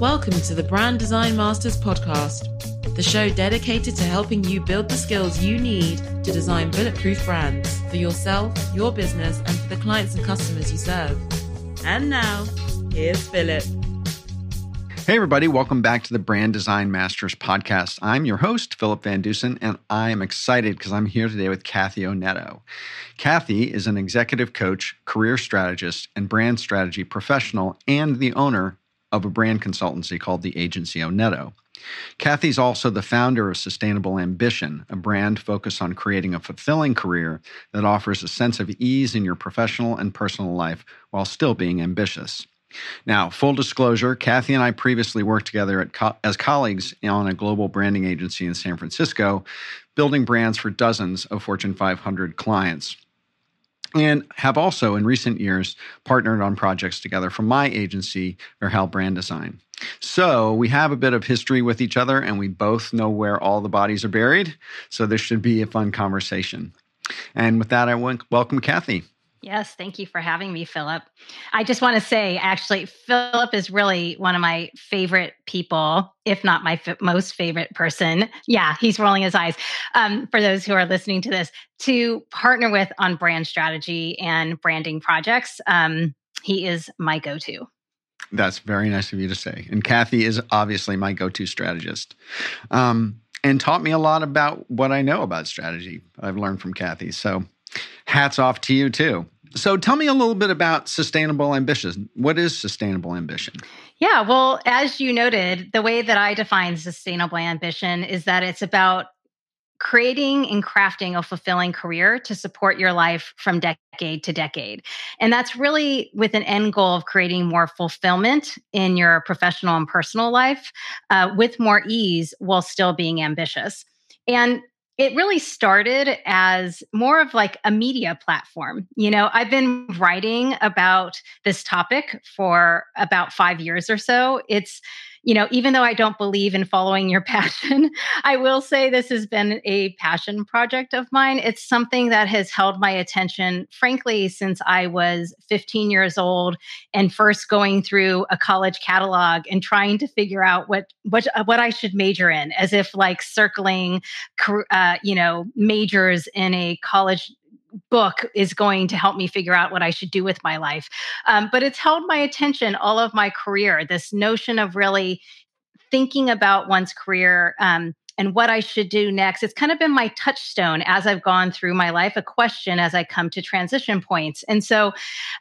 Welcome to the Brand Design Masters podcast, the show dedicated to helping you build the skills you need to design bulletproof brands for yourself, your business, and for the clients and customers you serve. And now, here's Philip. Hey, everybody, welcome back to the Brand Design Masters podcast. I'm your host, Philip Van Dusen, and I am excited because I'm here today with Kathy Onetto. Kathy is an executive coach, career strategist, and brand strategy professional, and the owner of a brand consultancy called the Agency Onetto. Kathy's also the founder of Sustainable Ambition, a brand focused on creating a fulfilling career that offers a sense of ease in your professional and personal life while still being ambitious. Now, full disclosure, Kathy and I previously worked together co- as colleagues on a global branding agency in San Francisco, building brands for dozens of Fortune 500 clients and have also in recent years partnered on projects together from my agency, Verhaal Brand Design. So we have a bit of history with each other and we both know where all the bodies are buried. So this should be a fun conversation. And with that, I welcome Kathy. Yes, thank you for having me, Philip. I just want to say, actually, Philip is really one of my favorite people, if not my f- most favorite person. Yeah, he's rolling his eyes. Um, for those who are listening to this, to partner with on brand strategy and branding projects, um, he is my go to. That's very nice of you to say. And Kathy is obviously my go to strategist. Um, and taught me a lot about what I know about strategy. I've learned from Kathy. So hats off to you too. So tell me a little bit about sustainable ambition. What is sustainable ambition? Yeah, well, as you noted, the way that I define sustainable ambition is that it's about creating and crafting a fulfilling career to support your life from decade to decade. And that's really with an end goal of creating more fulfillment in your professional and personal life uh, with more ease while still being ambitious. And it really started as more of like a media platform. You know, I've been writing about this topic for about five years or so. It's you know, even though I don't believe in following your passion, I will say this has been a passion project of mine. It's something that has held my attention, frankly, since I was 15 years old and first going through a college catalog and trying to figure out what what what I should major in, as if like circling, uh, you know, majors in a college book is going to help me figure out what I should do with my life. Um, but it's held my attention all of my career. This notion of really thinking about one's career um, and what I should do next. It's kind of been my touchstone as I've gone through my life, a question as I come to transition points. And so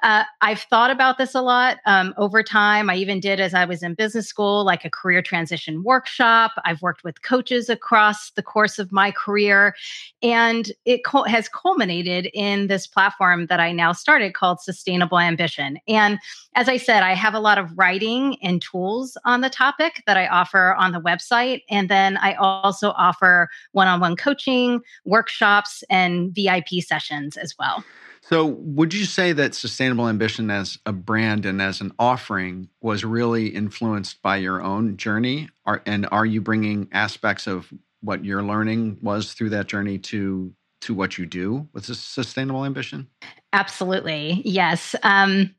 uh, I've thought about this a lot um, over time. I even did as I was in business school, like a career transition workshop. I've worked with coaches across the course of my career. And it co- has culminated in this platform that I now started called Sustainable Ambition. And as I said, I have a lot of writing and tools on the topic that I offer on the website. And then I also also offer one on one coaching, workshops, and VIP sessions as well. So, would you say that Sustainable Ambition as a brand and as an offering was really influenced by your own journey? Are, and are you bringing aspects of what your learning was through that journey to to what you do with Sustainable Ambition? Absolutely, yes. Um,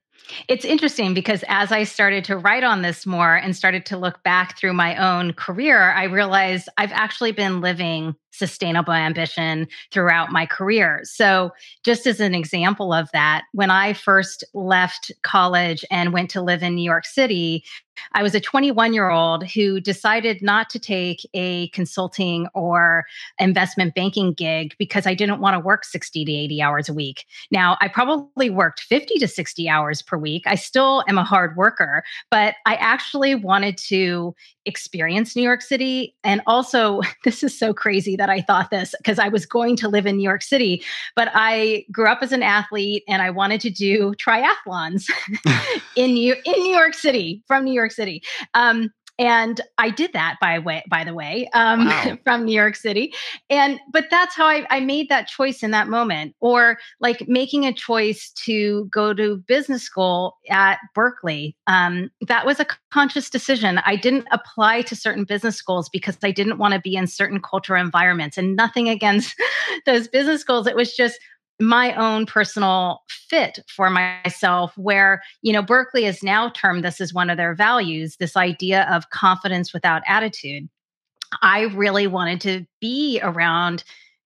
it's interesting because as I started to write on this more and started to look back through my own career, I realized I've actually been living sustainable ambition throughout my career. So, just as an example of that, when I first left college and went to live in New York City, I was a 21 year old who decided not to take a consulting or investment banking gig because I didn't want to work 60 to 80 hours a week. Now, I probably worked 50 to 60 hours per week. I still am a hard worker, but I actually wanted to experience New York City. And also, this is so crazy that I thought this because I was going to live in New York City, but I grew up as an athlete and I wanted to do triathlons in New in New York City from New York City. Um, and i did that by way by the way um, wow. from new york city. And but that's how I, I made that choice in that moment. Or like making a choice to go to business school at berkeley. Um, that was a conscious decision. I didn't apply to certain business schools because i didn't want to be in certain cultural environments. And nothing against those business schools. It was just my own personal fit for myself where you know berkeley has now termed this as one of their values this idea of confidence without attitude. I really wanted to be around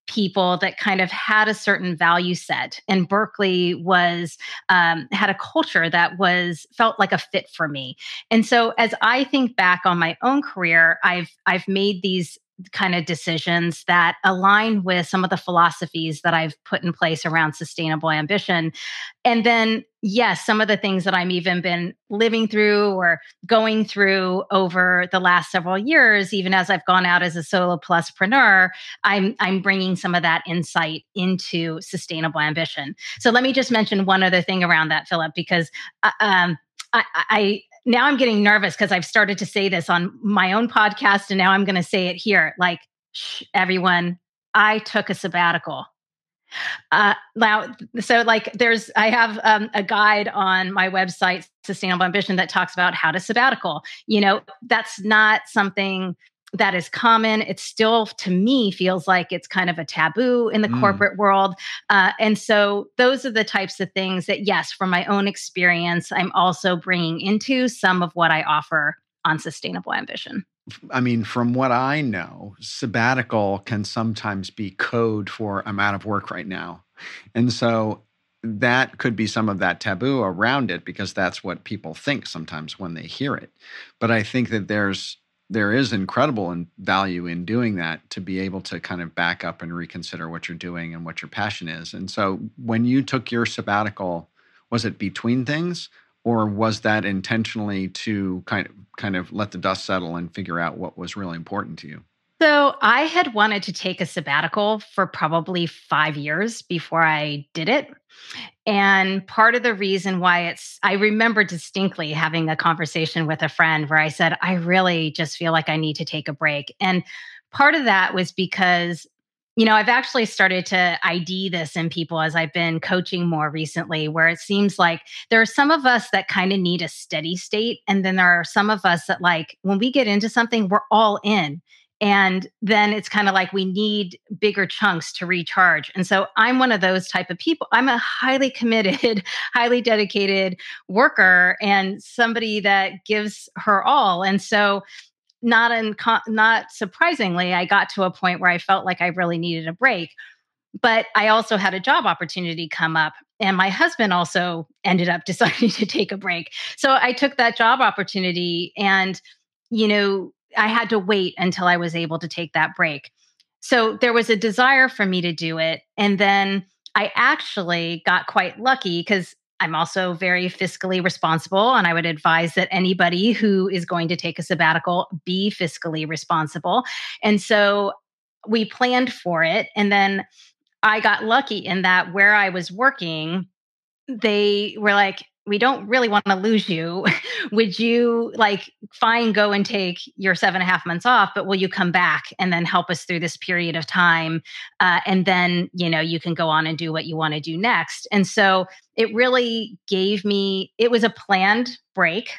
people that kind of had a certain value set and berkeley was um, had a culture that was felt like a fit for me. And so as i think back on my own career i've i've made these kind of decisions that align with some of the philosophies that I've put in place around sustainable ambition. And then, yes, some of the things that I'm even been living through or going through over the last several years, even as I've gone out as a solo pluspreneur, I'm I'm bringing some of that insight into sustainable ambition. So let me just mention one other thing around that, Philip, because uh, um, I, I now I'm getting nervous because I've started to say this on my own podcast and now I'm going to say it here. Like, shh, everyone, I took a sabbatical. Uh, now, so like there's, I have um, a guide on my website, Sustainable Ambition, that talks about how to sabbatical. You know, that's not something that is common. It still, to me, feels like it's kind of a taboo in the mm. corporate world. Uh, and so, those are the types of things that, yes, from my own experience, I'm also bringing into some of what I offer on sustainable ambition. I mean, from what I know, sabbatical can sometimes be code for I'm out of work right now. And so that could be some of that taboo around it because that's what people think sometimes when they hear it. But I think that there's there is incredible value in doing that to be able to kind of back up and reconsider what you're doing and what your passion is. And so when you took your sabbatical, was it between things or was that intentionally to kind of kind of let the dust settle and figure out what was really important to you? So I had wanted to take a sabbatical for probably five years before I did it. And part of the reason why it's, I remember distinctly having a conversation with a friend where I said, I really just feel like I need to take a break. And part of that was because, you know, I've actually started to ID this in people as I've been coaching more recently, where it seems like there are some of us that kind of need a steady state. And then there are some of us that, like, when we get into something, we're all in and then it's kind of like we need bigger chunks to recharge and so i'm one of those type of people. I'm a highly committed highly dedicated worker and somebody that gives her all and so not in, not surprisingly i got to a point where i felt like i really needed a break but i also had a job opportunity come up and my husband also ended up deciding to take a break. So i took that job opportunity and you know I had to wait until I was able to take that break. So there was a desire for me to do it. And then I actually got quite lucky because I'm also very fiscally responsible. And I would advise that anybody who is going to take a sabbatical be fiscally responsible. And so we planned for it. And then I got lucky in that where I was working, they were like, we don't really want to lose you. Would you like fine go and take your seven and a half months off, but will you come back and then help us through this period of time? Uh, and then, you know, you can go on and do what you want to do next. And so it really gave me, it was a planned break.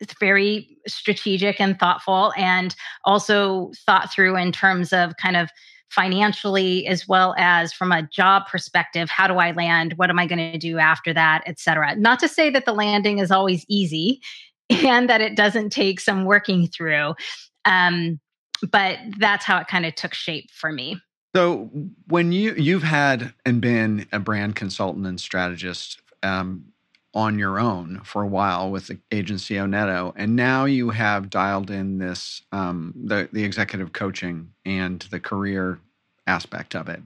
It's very strategic and thoughtful and also thought through in terms of kind of financially as well as from a job perspective how do i land? What am i going to do after that et cetera. Not to say that the landing is always easy and that it doesn't take some working through um, but that's how it kind of took shape for me. So when you you've had and been a brand consultant and strategist um, on your own for a while with the agency Onetto, and now you have dialed in this um, the the executive coaching and the career aspect of it.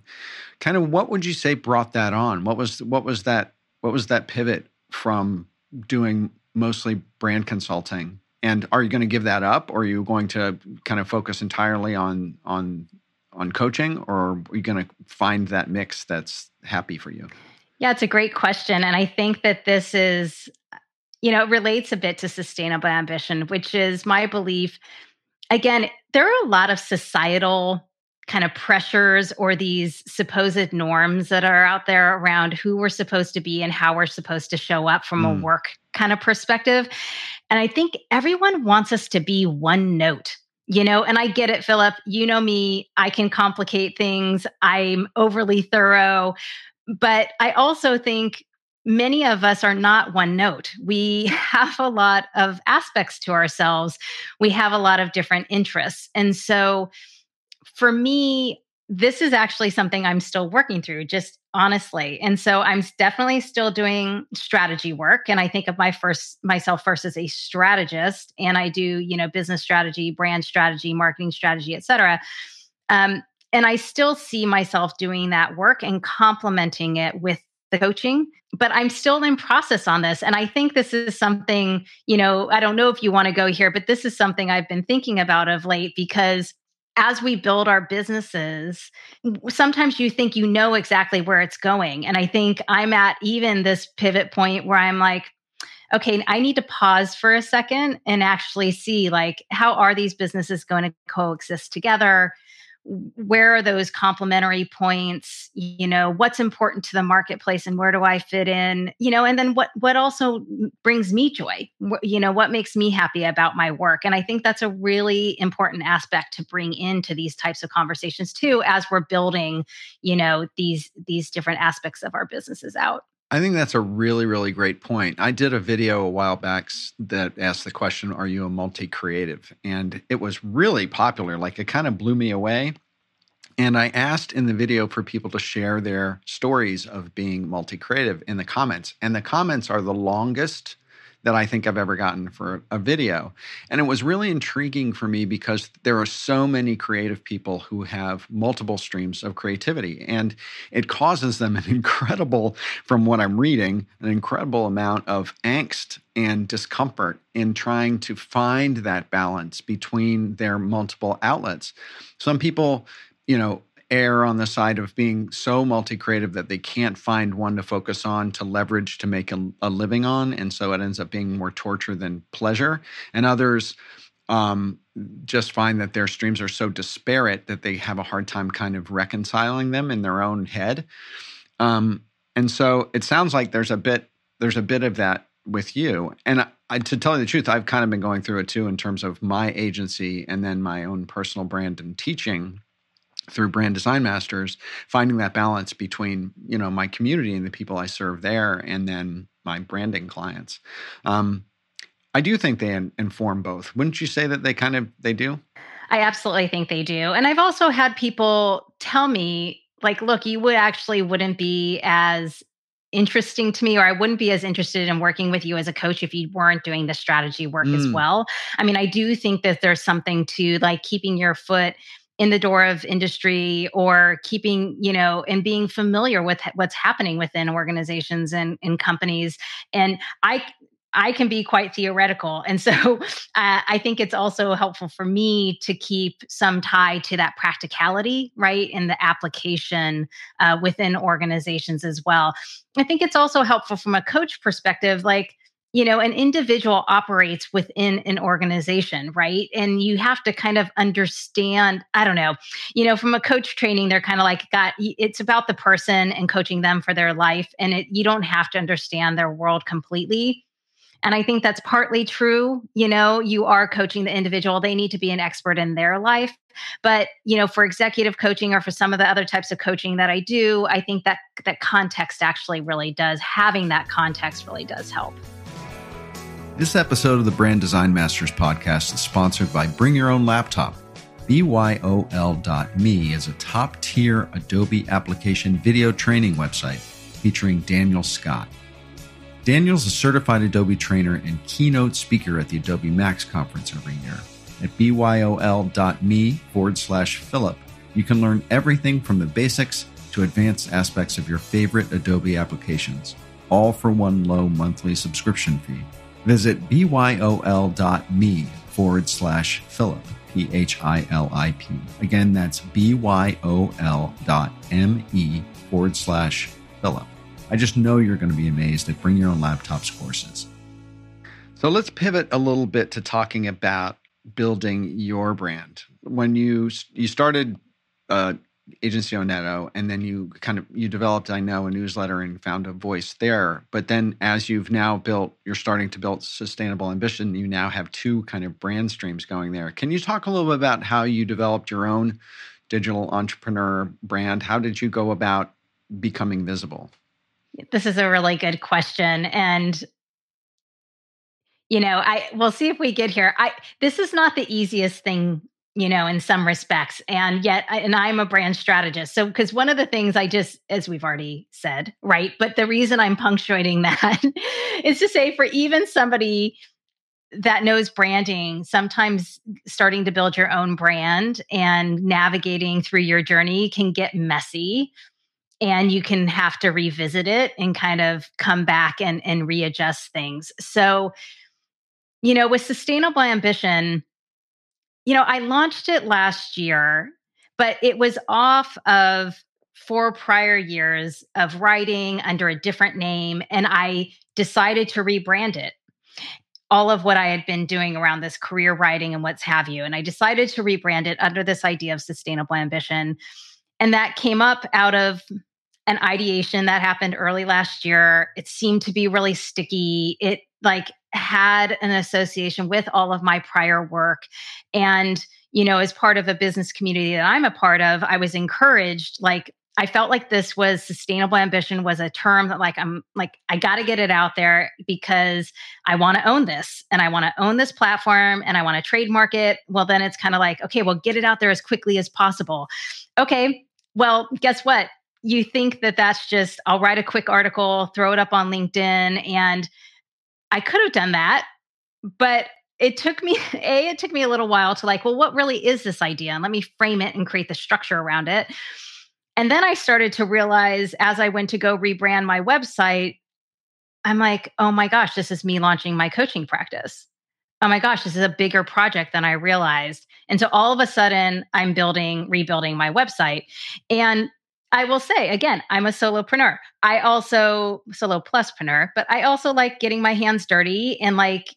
Kind of, what would you say brought that on? What was what was that what was that pivot from doing mostly brand consulting? And are you going to give that up, or are you going to kind of focus entirely on on on coaching, or are you going to find that mix that's happy for you? Yeah, it's a great question. And I think that this is, you know, it relates a bit to sustainable ambition, which is my belief. Again, there are a lot of societal kind of pressures or these supposed norms that are out there around who we're supposed to be and how we're supposed to show up from mm. a work kind of perspective. And I think everyone wants us to be one note you know and i get it philip you know me i can complicate things i'm overly thorough but I also think many of us are not one note. We have a lot of aspects to ourselves. We have a lot of different interests. And so for me, this is actually something I'm still working through, just honestly. And so I'm definitely still doing strategy work. And I think of my first myself first as a strategist. And I do, you know, business strategy, brand strategy, marketing strategy, et cetera. Um, and I still see myself doing that work and complementing it with the coaching but i'm still in process on this and i think this is something you know i don't know if you want to go here but this is something i've been thinking about of late because as we build our businesses, sometimes you think you know exactly where it's going. And I think I'm at even this pivot point where I'm like, okay, I need to pause for a second and actually see like how are these businesses going to coexist together? Where are those complementary points? You know what's important to the marketplace and where do i fit in? You know and then what what also brings me joy you know what makes me happy about my work. And i think that's a really important aspect to bring into these types of conversations too as we're building you know these these different aspects of our businesses out I think that's a really, really great point. I did a video a while back that asked the question, Are you a multi creative? And it was really popular. Like it kind of blew me away. And I asked in the video for people to share their stories of being multi creative in the comments. And the comments are the longest that I think I've ever gotten for a video. And it was really intriguing for me because there are so many creative people who have multiple streams of creativity. And it causes them an incredible, from what I'm reading, an incredible amount of angst and discomfort in trying to find that balance between their multiple outlets. Some people, you know, err on the side of being so multi-creative that they can't find one to focus on to leverage to make a, a living on and so it ends up being more torture than pleasure. And others um, just find that their streams are so disparate that they have a hard time kind of reconciling them in their own head. Um, and so it sounds like there's a bit there's a bit of that with you. And I, to tell you the truth i've kind of been going through it too in terms of my agency and then my own personal brand and teaching through brand design masters finding that balance between you know my community and the people i serve there and then my branding clients um, i do think they inform both wouldn't you say that they kind of they do i absolutely think they do and i've also had people tell me like look you would actually wouldn't be as interesting to me or I wouldn't be as interested in working with you as a coach if you weren't doing the strategy work mm. as well. I mean, I do think that there's something to like keeping your foot in the door of industry or keeping you know and being familiar with what's happening within organizations and, and companies and i I can be quite theoretical. And so uh, I think it's also helpful for me to keep some tie to that practicality, right? In the application uh, within organizations as well. I think it's also helpful from a coach perspective. Like, you know an individual operates within an organization right? And you have to kind of understand i don't know you know from a coach training they're kind of like got it's about the person and coaching them for their life and it, you don't have to understand their world completely. And i think that's partly true you know you are coaching the individual they need to be an expert in their life. But you know for executive coaching or for some of the other types of coaching that i do i think that that context actually really does having that context really does help this episode of the Brand Design Masters podcast is sponsored by Bring Your Own Laptop. BYOL.me is a top tier Adobe application video training website featuring Daniel Scott. Daniel's a certified Adobe trainer and keynote speaker at the Adobe Max conference every year. At BYOL.me forward slash Philip, you can learn everything from the basics to advanced aspects of your favorite Adobe applications, all for one low monthly subscription fee. Visit byol.me forward slash Philip, P H I L I P. Again, that's byol.me forward slash Philip. I just know you're going to be amazed at Bring Your Own Laptops courses. So let's pivot a little bit to talking about building your brand. When you you started uh, agency Onetto and then you kind of you developed i know a newsletter and found a voice there but then as you've now built you're starting to build sustainable ambition you now have two kind of brand streams going there can you talk a little bit about how you developed your own digital entrepreneur brand how did you go about becoming visible? This is a really good question. And you know, I we'll see if we get here. I this is not the easiest thing you know in some respects. And yet and i'm a brand strategist. So because one of the things i just as we've already said right but the reason i'm punctuating that is to say for even somebody that knows branding sometimes starting to build your own brand and navigating through your journey can get messy and you can have to revisit it and kind of come back and and readjust things. So you know with sustainable ambition you know, I launched it last year, but it was off of four prior years of writing under a different name. And I decided to rebrand it. All of what I had been doing around this career writing and what's have you. And I decided to rebrand it under this idea of sustainable ambition. And that came up out of an ideation that happened early last year. It seemed to be really sticky. It like had an association with all of my prior work. And, you know, as part of a business community that I'm a part of, I was encouraged, like, I felt like this was sustainable ambition was a term that like I'm like I got to get it out there because I want to own this and I want to own this platform and I want to trademark it. Well then it's kind of like okay, well get it out there as quickly as possible. Okay, well guess what? You think that that's just I'll write a quick article, throw it up on LinkedIn and I could have done that, but it took me a it took me a little while to like well what really is this idea? And let me frame it and create the structure around it. And then i started to realize as i went to go rebrand my website i'm like oh my gosh this is me launching my coaching practice. Oh my gosh this is a bigger project than i realized. And so all of a sudden i'm building rebuilding my website and I will say again, I'm a solopreneur. I also solo pluspreneur, but I also like getting my hands dirty and like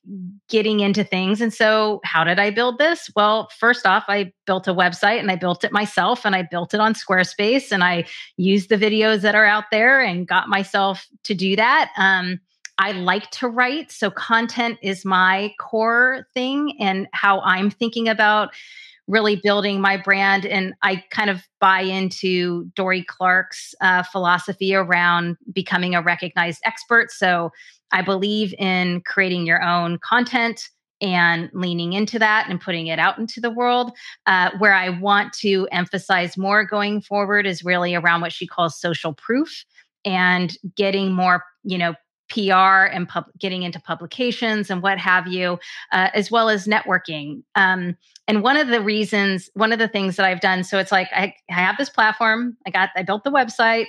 getting into things. And so, how did I build this? Well, first off, I built a website and I built it myself and I built it on Squarespace and I used the videos that are out there and got myself to do that. Um, I like to write, so content is my core thing and how I'm thinking about really building my brand. And I kind of buy into Dorie Clark's uh, philosophy around becoming a recognized expert. So I believe in creating your own content and leaning into that and putting it out into the world. Uh, where I want to emphasize more going forward is really around what she calls social proof and getting more, you know, PR and pub- getting into publications and what have you, uh, as well as networking. Um, and one of the reasons, one of the things that I've done, so it's like I, I have this platform. I got, I built the website,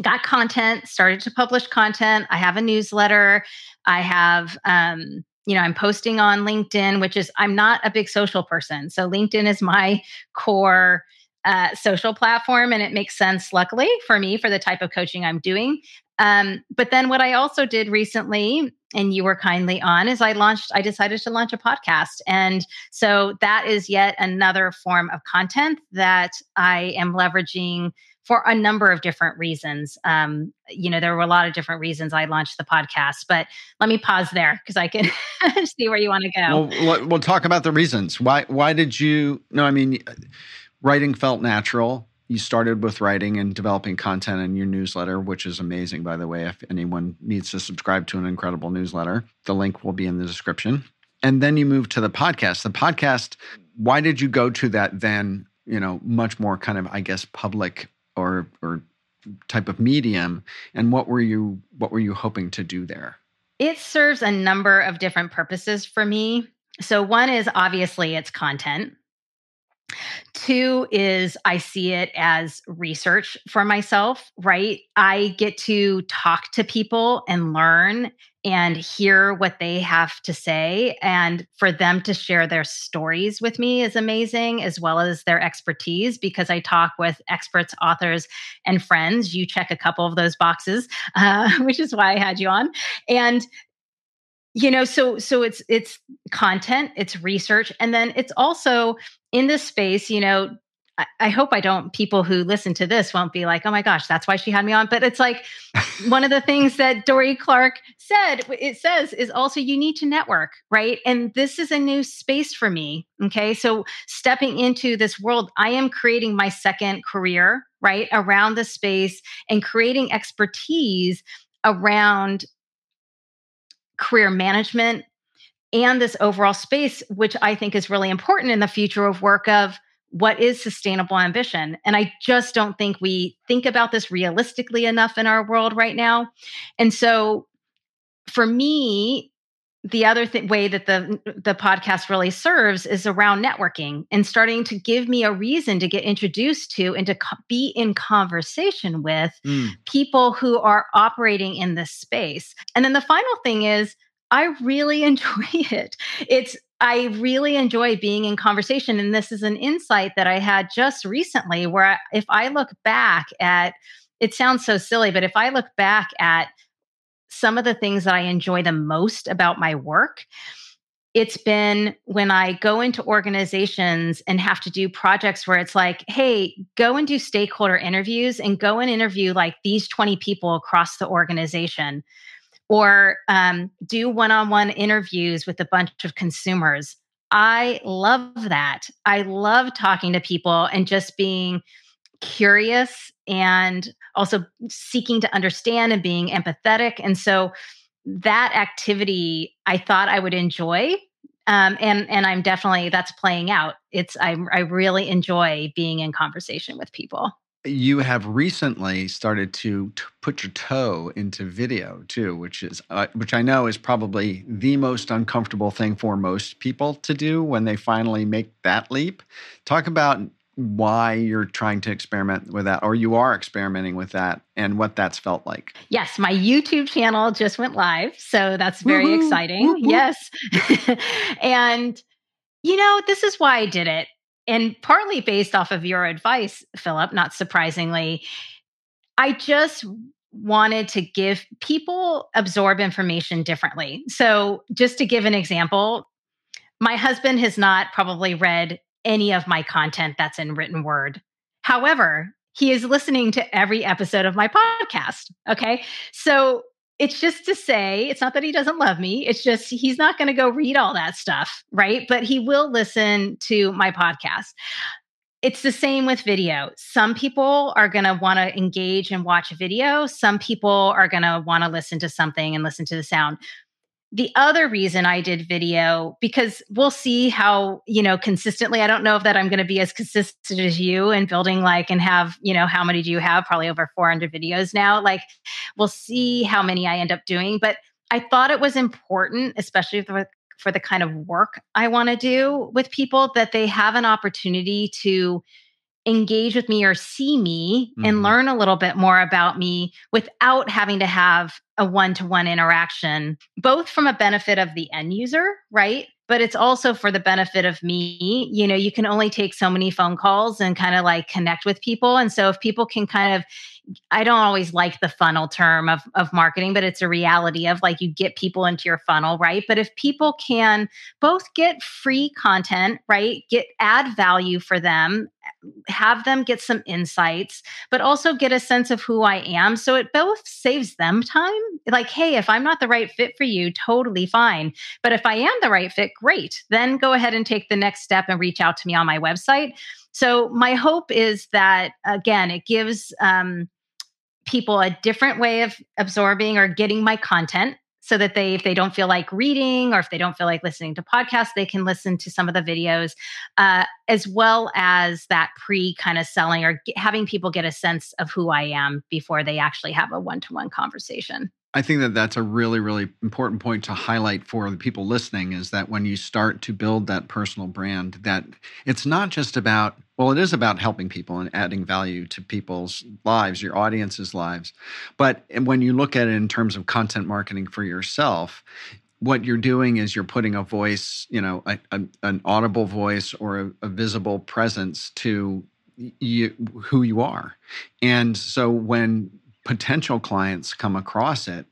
got content, started to publish content. I have a newsletter. I have, um, you know, I'm posting on LinkedIn, which is I'm not a big social person, so LinkedIn is my core uh, social platform, and it makes sense, luckily for me, for the type of coaching I'm doing. Um, but then what I also did recently, and you were kindly on, is I launched, I decided to launch a podcast. And so that is yet another form of content that I am leveraging for a number of different reasons. Um, you know, there were a lot of different reasons I launched the podcast, but let me pause there because I can see where you want to go. Well, we'll talk about the reasons. Why? Why did you? No, I mean, writing felt natural you started with writing and developing content in your newsletter, which is amazing, by the way. If anyone needs to subscribe to an incredible newsletter, the link will be in the description. And then you moved to the podcast. The podcast, why did you go to that then, you know, much more kind of, I guess, public or or type of medium? And what were you what were you hoping to do there? It serves a number of different purposes for me. So one is obviously it's content Two is I see it as research for myself, right? I get to talk to people and learn and hear what they have to say. And for them to share their stories with me is amazing, as well as their expertise, because I talk with experts, authors, and friends. You check a couple of those boxes, uh, which is why I had you on. And you know so so it's it's content it's research and then it's also in this space you know I, I hope I don't, people who listen to this won't be like, oh my gosh, that's why she had me on. But it's like one of the things that Dorie Clark said, it says is also you need to network, right? And this is a new space for me. Okay. So stepping into this world, I am creating my second career right, around the space and creating expertise around career management and this overall space, which I think is really important in the future of work of what is sustainable ambition. And I just don't think we think about this realistically enough in our world right now. And so for me, the other th- way that the the podcast really serves is around networking and starting to give me a reason to get introduced to and to co- be in conversation with mm. people who are operating in this space. And then the final thing is I really enjoy it. It's I really enjoy being in conversation and this is an insight that I had just recently where I, if I look back at it sounds so silly but if I look back at some of the things that I enjoy the most about my work. It's been when I go into organizations and have to do projects where it's like, hey, go and do stakeholder interviews and go and interview like these 20 people across the organization, or um, do one on one interviews with a bunch of consumers. I love that. I love talking to people and just being curious and also seeking to understand and being empathetic. And so that activity I thought I would enjoy. Um, and and I'm definitely that's playing out. It's I I really enjoy being in conversation with people. You have recently started to, to put your toe into video too, which is uh, which I know is probably the most uncomfortable thing for most people to do when they finally make that leap. Talk about why you're trying to experiment with that or you are experimenting with that and what that's felt like. Yes, my YouTube channel just went live, so that's very Woo-hoo, exciting. Woo-hoo. Yes. and you know, this is why I did it. And partly based off of your advice, Philip, not surprisingly, I just wanted to give people absorb information differently. So, just to give an example, my husband has not probably read any of my content that's in written word. However, he is listening to every episode of my podcast. Okay. So it's just to say, it's not that he doesn't love me. It's just he's not going to go read all that stuff. Right. But he will listen to my podcast. It's the same with video. Some people are going to want to engage and watch a video. Some people are going to want to listen to something and listen to the sound the other reason I did video because we'll see how, you know, consistently. I don't know if that I'm going to be as consistent as you in building like and have, you know, how many do you have? Probably over 400 videos now. Like we'll see how many I end up doing, but I thought it was important, especially for, for the kind of work I want to do with people that they have an opportunity to engage with me or see me mm-hmm. and learn a little bit more about me without having to have a one to one interaction, both from a benefit of the end user, right? But it's also for the benefit of me. You know, you can only take so many phone calls and kind of like connect with people. And so if people can kind of I don't always like the funnel term of, of marketing, but it's a reality of like you get people into your funnel, right? But if people can both get free content, right? Get add value for them, have them get some insights, but also get a sense of who I am. So it both saves them time. Like, hey, if I'm not the right fit for you, totally fine. But if I am the right fit, great. Then go ahead and take the next step and reach out to me on my website. So my hope is that again, it gives um, people a different way of absorbing or getting my content so that they if they don't feel like reading or if they don't feel like listening to podcasts they can listen to some of the videos uh, as well as that pre kind of selling or get, having people get a sense of who i am before they actually have a one-to-one conversation I think that that's a really, really important point to highlight for the people listening is that when you start to build that personal brand, that it's not just about, well, it is about helping people and adding value to people's lives, your audience's lives. But when you look at it in terms of content marketing for yourself, what you're doing is you're putting a voice, you know, a, a, an audible voice or a, a visible presence to you, who you are. And so when potential clients come across it,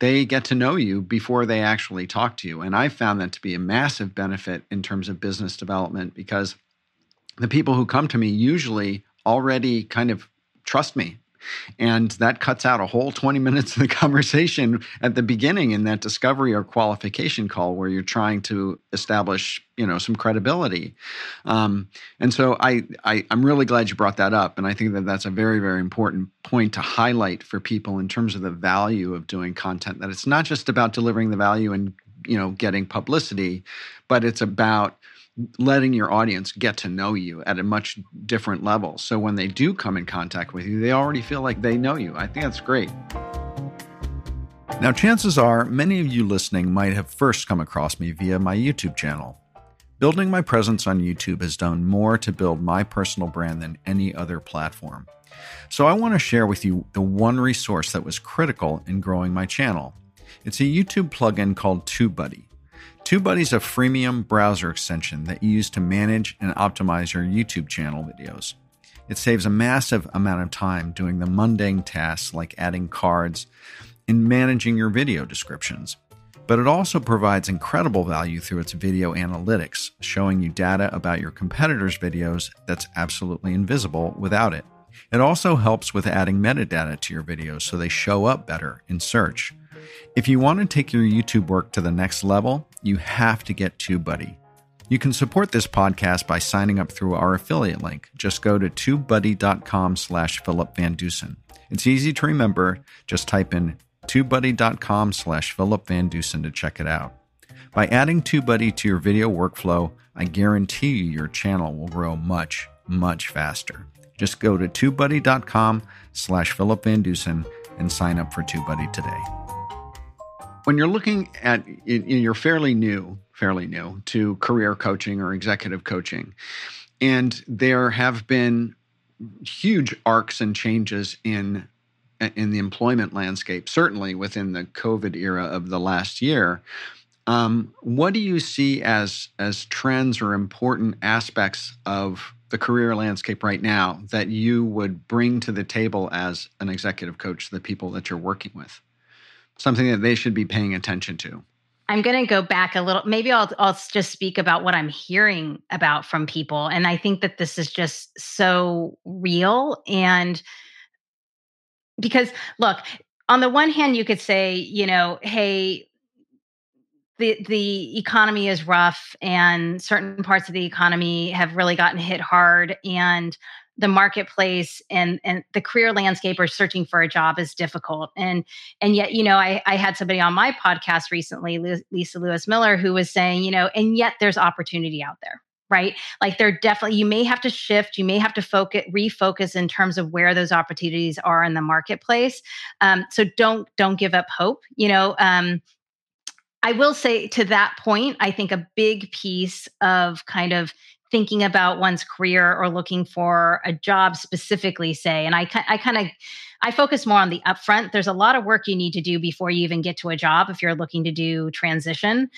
they get to know you before they actually talk to you. And I found that to be a massive benefit in terms of business development because the people who come to me usually already kind of trust me And that cuts out a whole 20 minutes of the conversation at the beginning in that discovery or qualification call where you're trying to establish, you know, some credibility. Um, and so I, I, I'm really glad you brought that up. And I think that that's a very, very important point to highlight for people in terms of the value of doing content, that it's not just about delivering the value and, you know, getting publicity, but it's about letting your audience get to know you at a much different level. So when they do come in contact with you, they already feel like they know you. I think that's great. Now, chances are many of you listening might have first come across me via my YouTube channel. Building my presence on YouTube has done more to build my personal brand than any other platform. So I want to share with you the one resource that was critical in growing my channel. It's a YouTube plugin called TubeBuddy. TubeBuddy is a freemium browser extension that you use to manage and optimize your YouTube channel videos. It saves a massive amount of time doing the mundane tasks like adding cards and managing your video descriptions. But it also provides incredible value through its video analytics, showing you data about your competitors' videos that's absolutely invisible without it. It also helps with adding metadata to your videos so they show up better in search. If you want to take your YouTube work to the next level, you have to get TubeBuddy. You can support this podcast by signing up through our affiliate link. Just go to tubebuddy.com slash Philip Van Dusen. It's easy to remember. Just type in tubebuddy.com slash Philip Van Dusen to check it out. By adding TubeBuddy to your video workflow, I guarantee you your channel will grow much, much faster. Just go to tubebuddy.com slash Philip Van Dusen and sign up for TubeBuddy today when you're looking at you're fairly new fairly new to career coaching or executive coaching and there have been huge arcs and changes in in the employment landscape certainly within the covid era of the last year. Um, what do you see as as trends or important aspects of the career landscape right now that you would bring to the table as an executive coach to the people that you're working with something that they should be paying attention to? I'm going to go back a little. Maybe I'll I'll just speak about what I'm hearing about from people, and I think that this is just so real. And because look, on the one hand, you could say, you know, hey, the the economy is rough, and certain parts of the economy have really gotten hit hard, and the marketplace and and the career landscape or searching for a job is difficult. And and yet you know I, I had somebody on my podcast recently lisa lewis miller who was saying you know and yet there's opportunity out there right? Like there definitely you may have to shift you may have to focus refocus in terms of where those opportunities are in the marketplace. Um, so don't don't give up hope you know? Um, I will say to that point, I think a big piece of kind of thinking about one's career or looking for a job specifically say and i, I kind of i focus more on the upfront. There's a lot of work you need to do before you even get to a job if you're looking to do transition.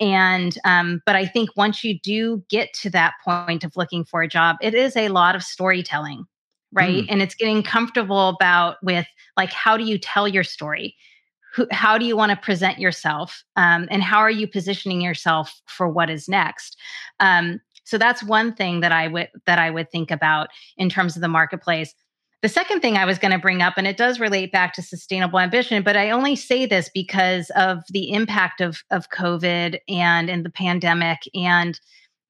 And um, but i think once you do get to that point of looking for a job it is a lot of storytelling right? Mm. and it's getting comfortable about with like how do you tell your story? Who, how do you want to present yourself? Um, and how are you positioning yourself for what is next? Um, so that's one thing that I would that I would think about in terms of the marketplace. The second thing I was going to bring up, and it does relate back to sustainable ambition, but I only say this because of the impact of of COVID and and the pandemic and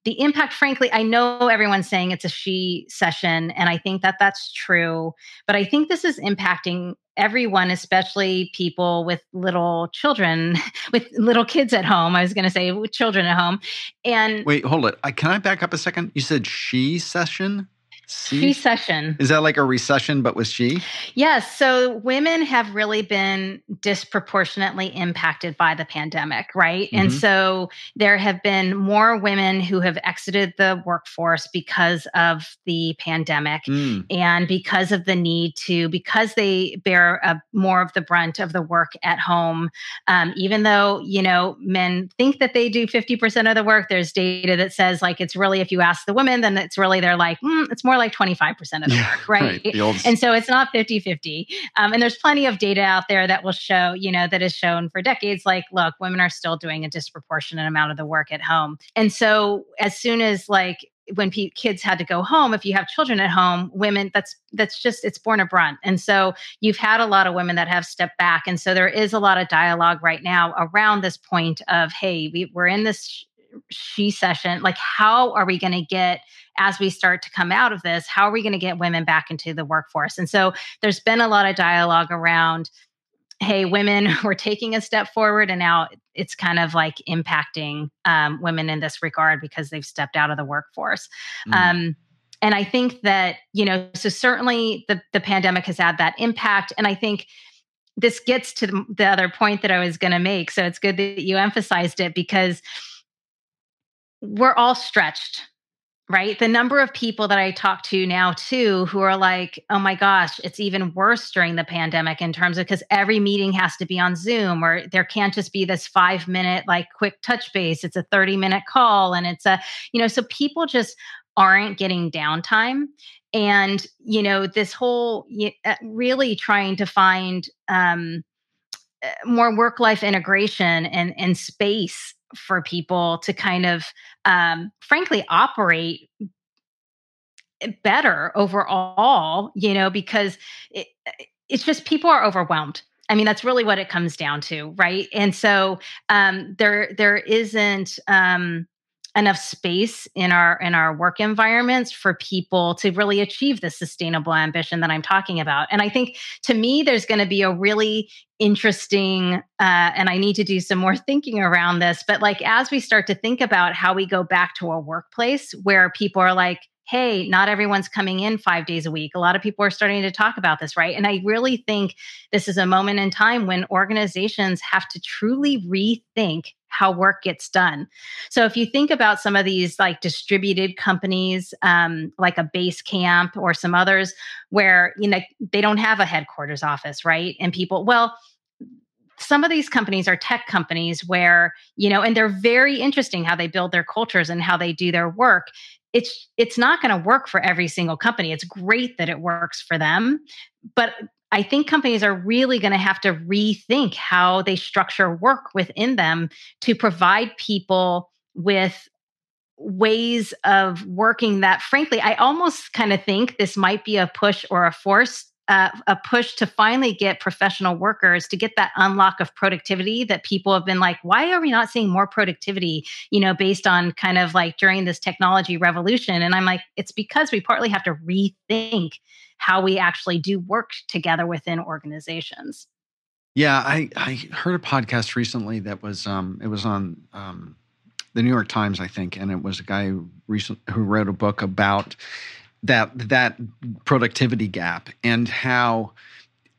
the impact frankly i know everyone's saying it's a she session and i think that that's true but i think this is impacting everyone, especially people with little children, with little kids at home. I was going to say with children at home. And wait, hold it. I, can I back up a second? You said she session? She session. Is that like a recession, but with she? Yes. So women have really been disproportionately impacted by the pandemic, right? Mm-hmm. And so there have been more women who have exited the workforce because of the pandemic mm. and because of the need to, because they bear a, more of the brunt of the work at home. Um, even though, you know, men think that they do 50% of the work, there's data that says like it's really, if you ask the women, then it's really, they're like, mm, it's more like 25% of the yeah, work, right? right. The and so it's not 50 50. Um, and there's plenty of data out there that will show, you know, that has shown for decades like, look, women are still doing a disproportionate amount of the work at home. And so as soon as like, when p- kids had to go home if you have children at home women that's that's just it's born a brunt and so you've had a lot of women that have stepped back and so there is a lot of dialogue right now around this point of hey we, we're in this she session like how are we going to get as we start to come out of this how are we going to get women back into the workforce? And so there's been a lot of dialogue around hey women we're taking a step forward and now it's kind of like impacting um, women in this regard because they've stepped out of the workforce. Mm. um, and i think that you know so certainly the, the pandemic has had that impact. And i think this gets to the, the other point that i was going to make. So it's good that you emphasized it because we're all stretched right? The number of people that I talk to now, too, who are like, oh my gosh, it's even worse during the pandemic in terms of because every meeting has to be on Zoom or there can't just be this five minute, like quick touch base. It's a 30 minute call. And it's a, you know, so people just aren't getting downtime. And, you know, this whole uh, really trying to find, um, more work life integration and, and space for people to kind of um, frankly operate better overall you know because it, it's just people are overwhelmed I mean, that's really what it comes down to, right? And so um, there there isn't um, enough space in our in our work environments for people to really achieve the sustainable ambition that I'm talking about. And I think to me, there's going to be a really interesting uh, and i need to do some more thinking around this but like as we start to think about how we go back to a workplace where people are like hey, not everyone's coming in five days a week. A lot of people are starting to talk about this, right? And I really think this is a moment in time when organizations have to truly rethink how work gets done. So if you think about some of these like distributed companies, um, like a Basecamp or some others, where you know they don't have a headquarters office, right? And people, well, some of these companies are tech companies where you know and they're very interesting how they build their cultures and how they do their work it's it's not going to work for every single company. It's great that it works for them but i think companies are really going to have to rethink how they structure work within them to provide people with ways of working that frankly i almost kind of think this might be a push or a force uh, a push to finally get professional workers to get that unlock of productivity that people have been like, why are we not seeing more productivity, you know, based on kind of like during this technology revolution? And I'm like, it's because we partly have to rethink how we actually do work together within organizations. Yeah, I, I heard a podcast recently that was um, it was on um, the New York Times, I think, and it was a guy who recent who wrote a book about that that productivity gap and how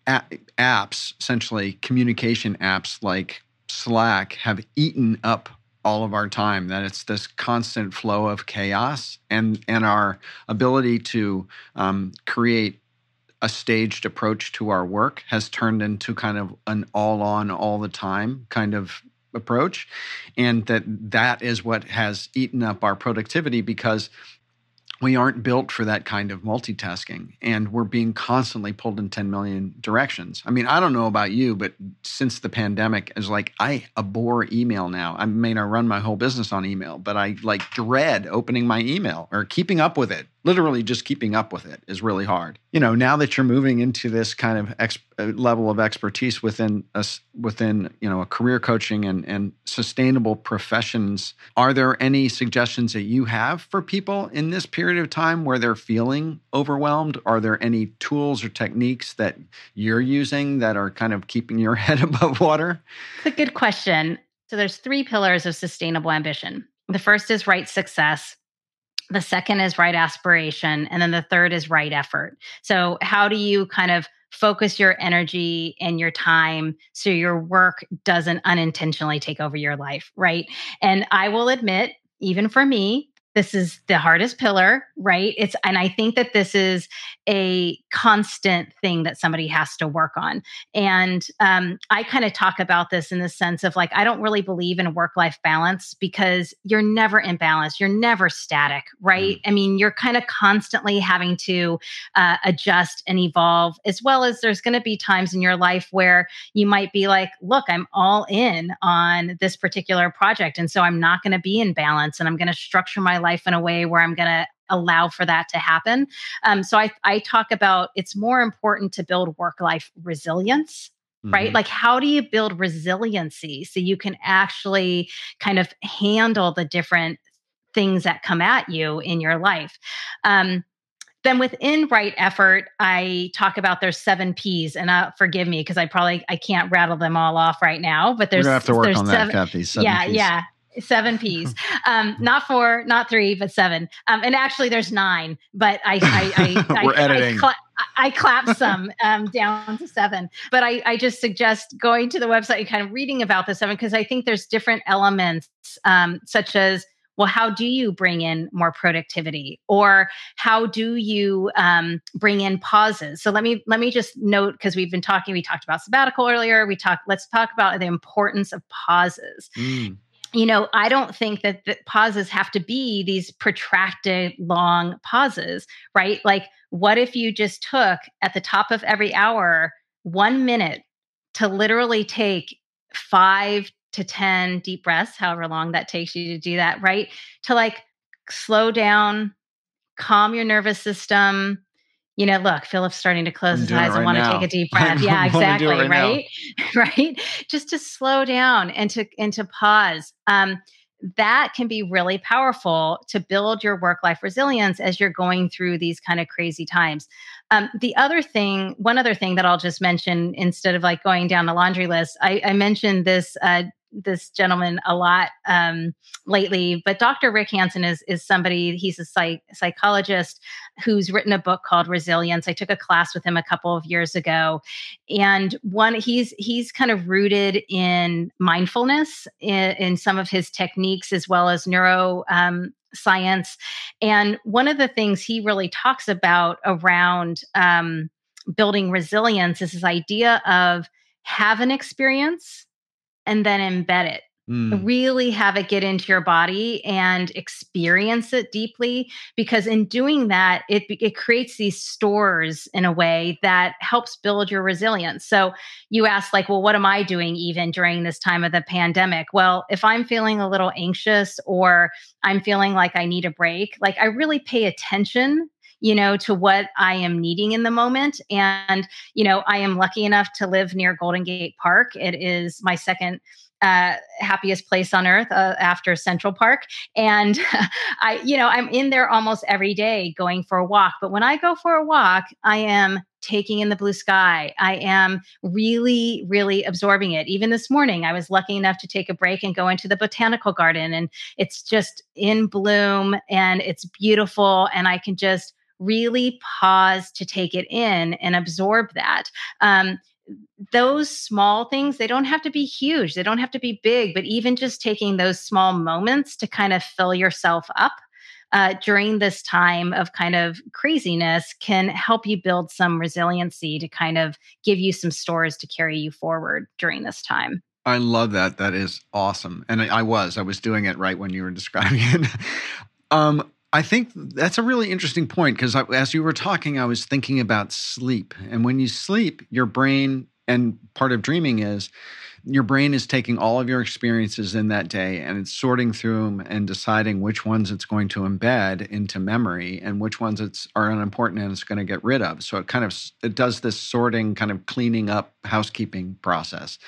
apps, essentially communication apps like Slack, have eaten up all of our time. That it's this constant flow of chaos and and our ability to um, create a staged approach to our work has turned into kind of an all on all the time kind of approach and that that is what has eaten up our productivity because we aren't built for that kind of multitasking and we're being constantly pulled in 10 million directions. I mean i don't know about you but since the pandemic is like i abhor email now. I may not run my whole business on email but i like dread opening my email or keeping up with it literally just keeping up with it is really hard. You know, now that you're moving into this kind of ex- uh, level of expertise within us within, you know, a career coaching and and sustainable professions, are there any suggestions that you have for people in this period of time where they're feeling overwhelmed? Are there any tools or techniques that you're using that are kind of keeping your head above water? It's a good question. So there's three pillars of sustainable ambition. The first is right success the second is right aspiration. And then the third is right effort. So, how do you kind of focus your energy and your time so your work doesn't unintentionally take over your life? Right. And I will admit, even for me, this is the hardest pillar right? It's and i think that this is a constant thing that somebody has to work on. And um, i kind of talk about this in the sense of like i don't really believe in work life balance because you're never in balance. You're never static right? Mm. i mean you're kind of constantly having to uh, adjust and evolve as well as there's going to be times in your life where you might be like look i'm all in on this particular project and so i'm not going to be in balance and i'm going to structure my life in a way where I'm going to allow for that to happen. Um, so I, I talk about it's more important to build work life resilience Mm-hmm. right? Like, how do you build resiliency so you can actually kind of handle the different things that come at you in your life? Um, then within right effort, I talk about there's seven P's, and uh, forgive me because I probably I can't rattle them all off right now. But there's gonna have to work there's on seven, that, Kathy. Yeah, P's. yeah. Seven P's, um, not four, not three, but seven. Um, and actually, there's nine. But I, I, I we're I, editing. I, I clapped some um, down to seven. But I, I just suggest going to the website and kind of reading about the seven because I think there's different elements, um, such as well, how do you bring in more productivity, or how do you um, bring in pauses? So let me let me just note because we've been talking. We talked about sabbatical earlier. We talked. Let's talk about the importance of pauses. Mm you know, I don't think that the pauses have to be these protracted long pauses, right? Like, what if you just took at the top of every hour one minute to literally take five to 10 deep breaths, however long that takes you to do that, right? To like slow down, calm your nervous system, you know, look, Philip's starting to close his eyes right and want to take a deep breath. yeah, exactly. Right, right? right. Just to slow down and to and to pause. Um, that can be really powerful to build your work life resilience as you're going through these kind of crazy times. Um, the other thing, one other thing that I'll just mention instead of like going down the laundry list, I, I mentioned this uh, this gentleman a lot um, lately, but Dr. Rick Hanson is is somebody. He's a psych, psychologist who's written a book called Resilience. I took a class with him a couple of years ago, and one he's he's kind of rooted in mindfulness in, in some of his techniques as well as neuro. Um, science and one of the things he really talks about around um, building resilience is this idea of have an experience and then embed it. Mm. Really have it get into your body and experience it deeply because in doing that, it, it creates these stores in a way that helps build your resilience. So you ask, like, well, what am I doing even during this time of the pandemic? Well, if I'm feeling a little anxious or I'm feeling like I need a break, like I really pay attention you know, to what I am needing in the moment. And, you know, I am lucky enough to live near Golden Gate Park. It is my second uh, happiest place on earth uh, after Central Park. And I, you know, I'm in there almost every day going for a walk. But when I go for a walk, I am taking in the blue sky. I am really, really absorbing it. Even this morning, I was lucky enough to take a break and go into the botanical garden, and it's just in bloom and it's beautiful. And I can just really pause to take it in and absorb that. Um, those small things, they don't have to be huge, they don't have to be big, but even just taking those small moments to kind of fill yourself up. Uh, during this time of kind of craziness can help you build some resiliency to kind of give you some stores to carry you forward during this time. I love that. That is awesome. And I, I was, I was doing it right when you were describing it. um, I think that's a really interesting point because as you were talking, I was thinking about sleep. And when you sleep, your brain, and part of dreaming is your brain is taking all of your experiences in that day and it's sorting through them and deciding which ones it's going to embed into memory and which ones it's are unimportant and it's going to get rid of. So it kind of it does this sorting kind of cleaning up housekeeping process.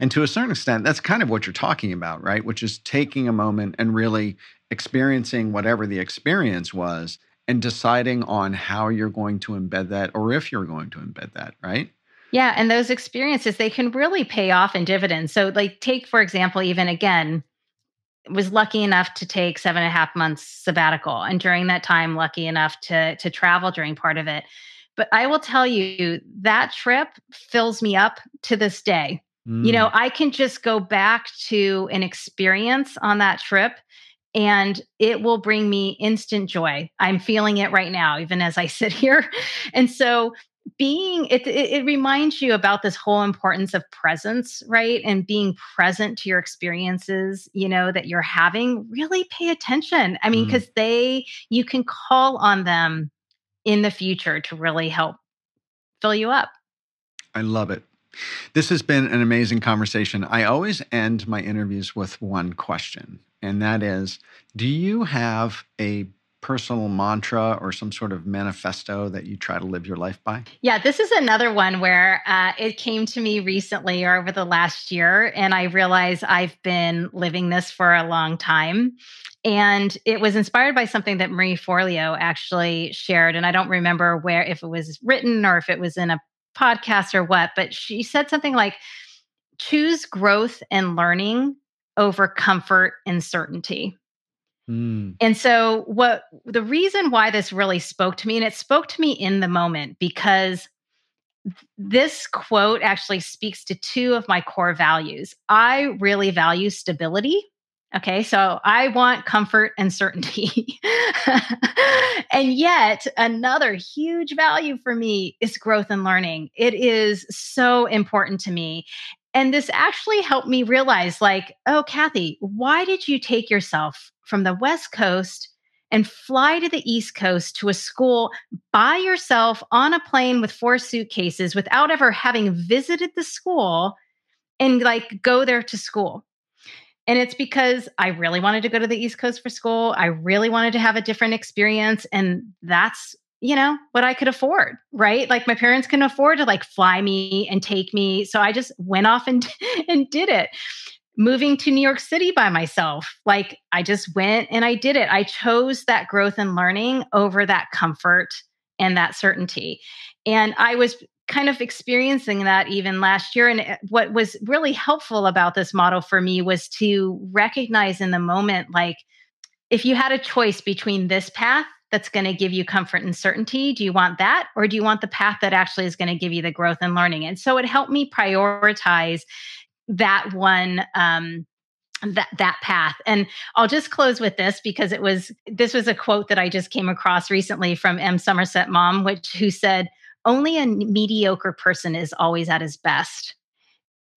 And to a certain extent that's kind of what you're talking about right? Which is taking a moment and really experiencing whatever the experience was and deciding on how you're going to embed that or if you're going to embed that, right? Yeah. And those experiences, they can really pay off in dividends. So, like, take, for example, even again, was lucky enough to take seven and a half months sabbatical. And during that time, lucky enough to, to travel during part of it. But I will tell you that trip fills me up to this day. Mm. You know, mm. I can just go back to an experience on that trip and it will bring me instant joy. I'm feeling it right now, even as I sit here. And so, being it, it, it, reminds you about this whole importance of presence, right? And being present to your experiences, you know, that you're having. Really pay attention. I mean, because mm. they, you can call on them in the future to really help fill you up. I love it. This has been an amazing conversation. I always end my interviews with one question. And that is do you have a personal mantra or some sort of manifesto that you try to live your life by? Yeah, this is another one where uh, it came to me recently or over the last year, and I realized I've been living this for a long time. And it was inspired by something that Marie Forleo actually shared. And I don't remember where, if it was written or if it was in a podcast or what, but she said something like, choose growth and learning over comfort and certainty. Mm. And so, what the reason why this really spoke to me, and it spoke to me in the moment because this quote actually speaks to two of my core values. I really value stability. Okay, so I want comfort and certainty. and yet, another huge value for me is growth and learning. It is so important to me. And this actually helped me realize like, oh, Kathy, why did you take yourself from the West Coast and fly to the East Coast to a school by yourself on a plane with four suitcases without ever having visited the school and like go there to school? And it's because I really wanted to go to the East Coast for school. I really wanted to have a different experience. And that's you know what i could afford right? Like my parents can afford to like fly me and take me so i just went off and and did it. Moving to new york city by myself like i just went and i did it. I chose that growth and learning over that comfort and that certainty. And i was kind of experiencing that even last year and eh, what was really helpful about this model for me was to recognize in the moment like if you had a choice between this path that's going to give you comfort and certainty? Do you want that? Or do you want the path that actually is going to give you the growth and learning? And so it helped me prioritize that one. Um, that that path and i'll just close with this because it was this was a quote that i just came across recently from m somerset maugham which who said only a mediocre person is always at his best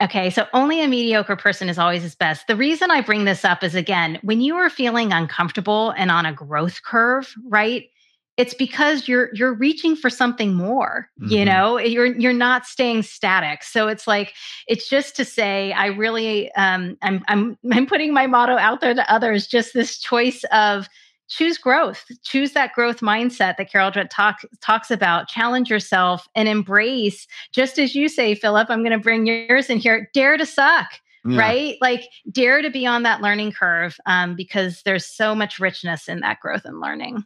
Okay, so only a mediocre person is always his best. The reason I bring this up is again, when you are feeling uncomfortable and on a growth curve, right? It's because you're you're reaching for something more. Mm-hmm. You know, you're you're not staying static. So it's like it's just to say, I really um, I'm I'm I'm putting my motto out there to others. Just this choice of choose growth. Choose that growth mindset that carol Dweck talk, talks about. Challenge yourself and embrace. Just as you say philip i'm going to bring yours in here. Dare to suck yeah. right? Like dare to be on that learning curve um, because there's so much richness in that growth and learning.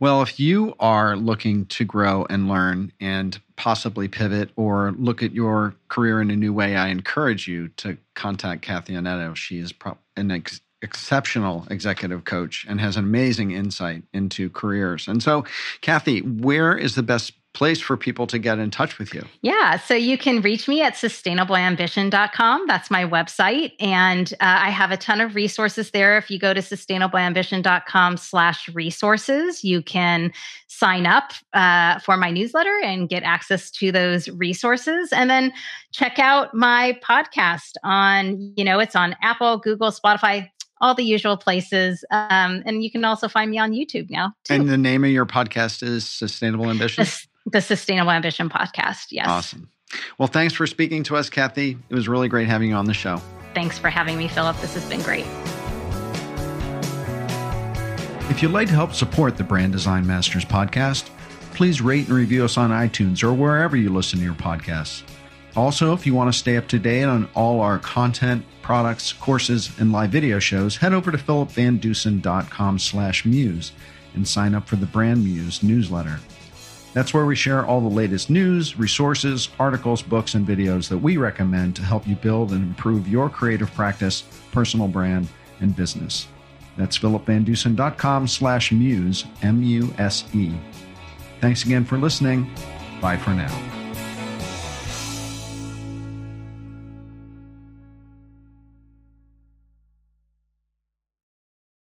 Well, if you are looking to grow and learn and possibly pivot or look at your career in a new way, I encourage you to contact Kathy Onetto. She is pro- an ex- exceptional executive coach and has an amazing insight into careers. And so, Kathy, where is the best place for people to get in touch with you? Yeah, so you can reach me at sustainableambition.com. That's my website. And uh, I have a ton of resources there. If you go to sustainableambition.com slash resources, you can sign up uh, for my newsletter and get access to those resources. And then check out my podcast on, you know, it's on Apple, Google, Spotify, all the usual places. Um, and you can also find me on YouTube now. Too. And the name of your podcast is Sustainable Ambition? The, the Sustainable Ambition Podcast. Yes. Awesome. Well, thanks for speaking to us, Kathy. It was really great having you on the show. Thanks for having me, Philip. This has been great. If you'd like to help support the Brand Design Masters podcast, please rate and review us on iTunes or wherever you listen to your podcasts. Also, if you want to stay up to date on all our content, products, courses, and live video shows, head over to philipvandusen.com slash muse and sign up for the Brand Muse newsletter. That's where we share all the latest news, resources, articles, books, and videos that we recommend to help you build and improve your creative practice, personal brand, and business. That's philipvandusen.com slash muse, M-U-S-E. Thanks again for listening. Bye for now.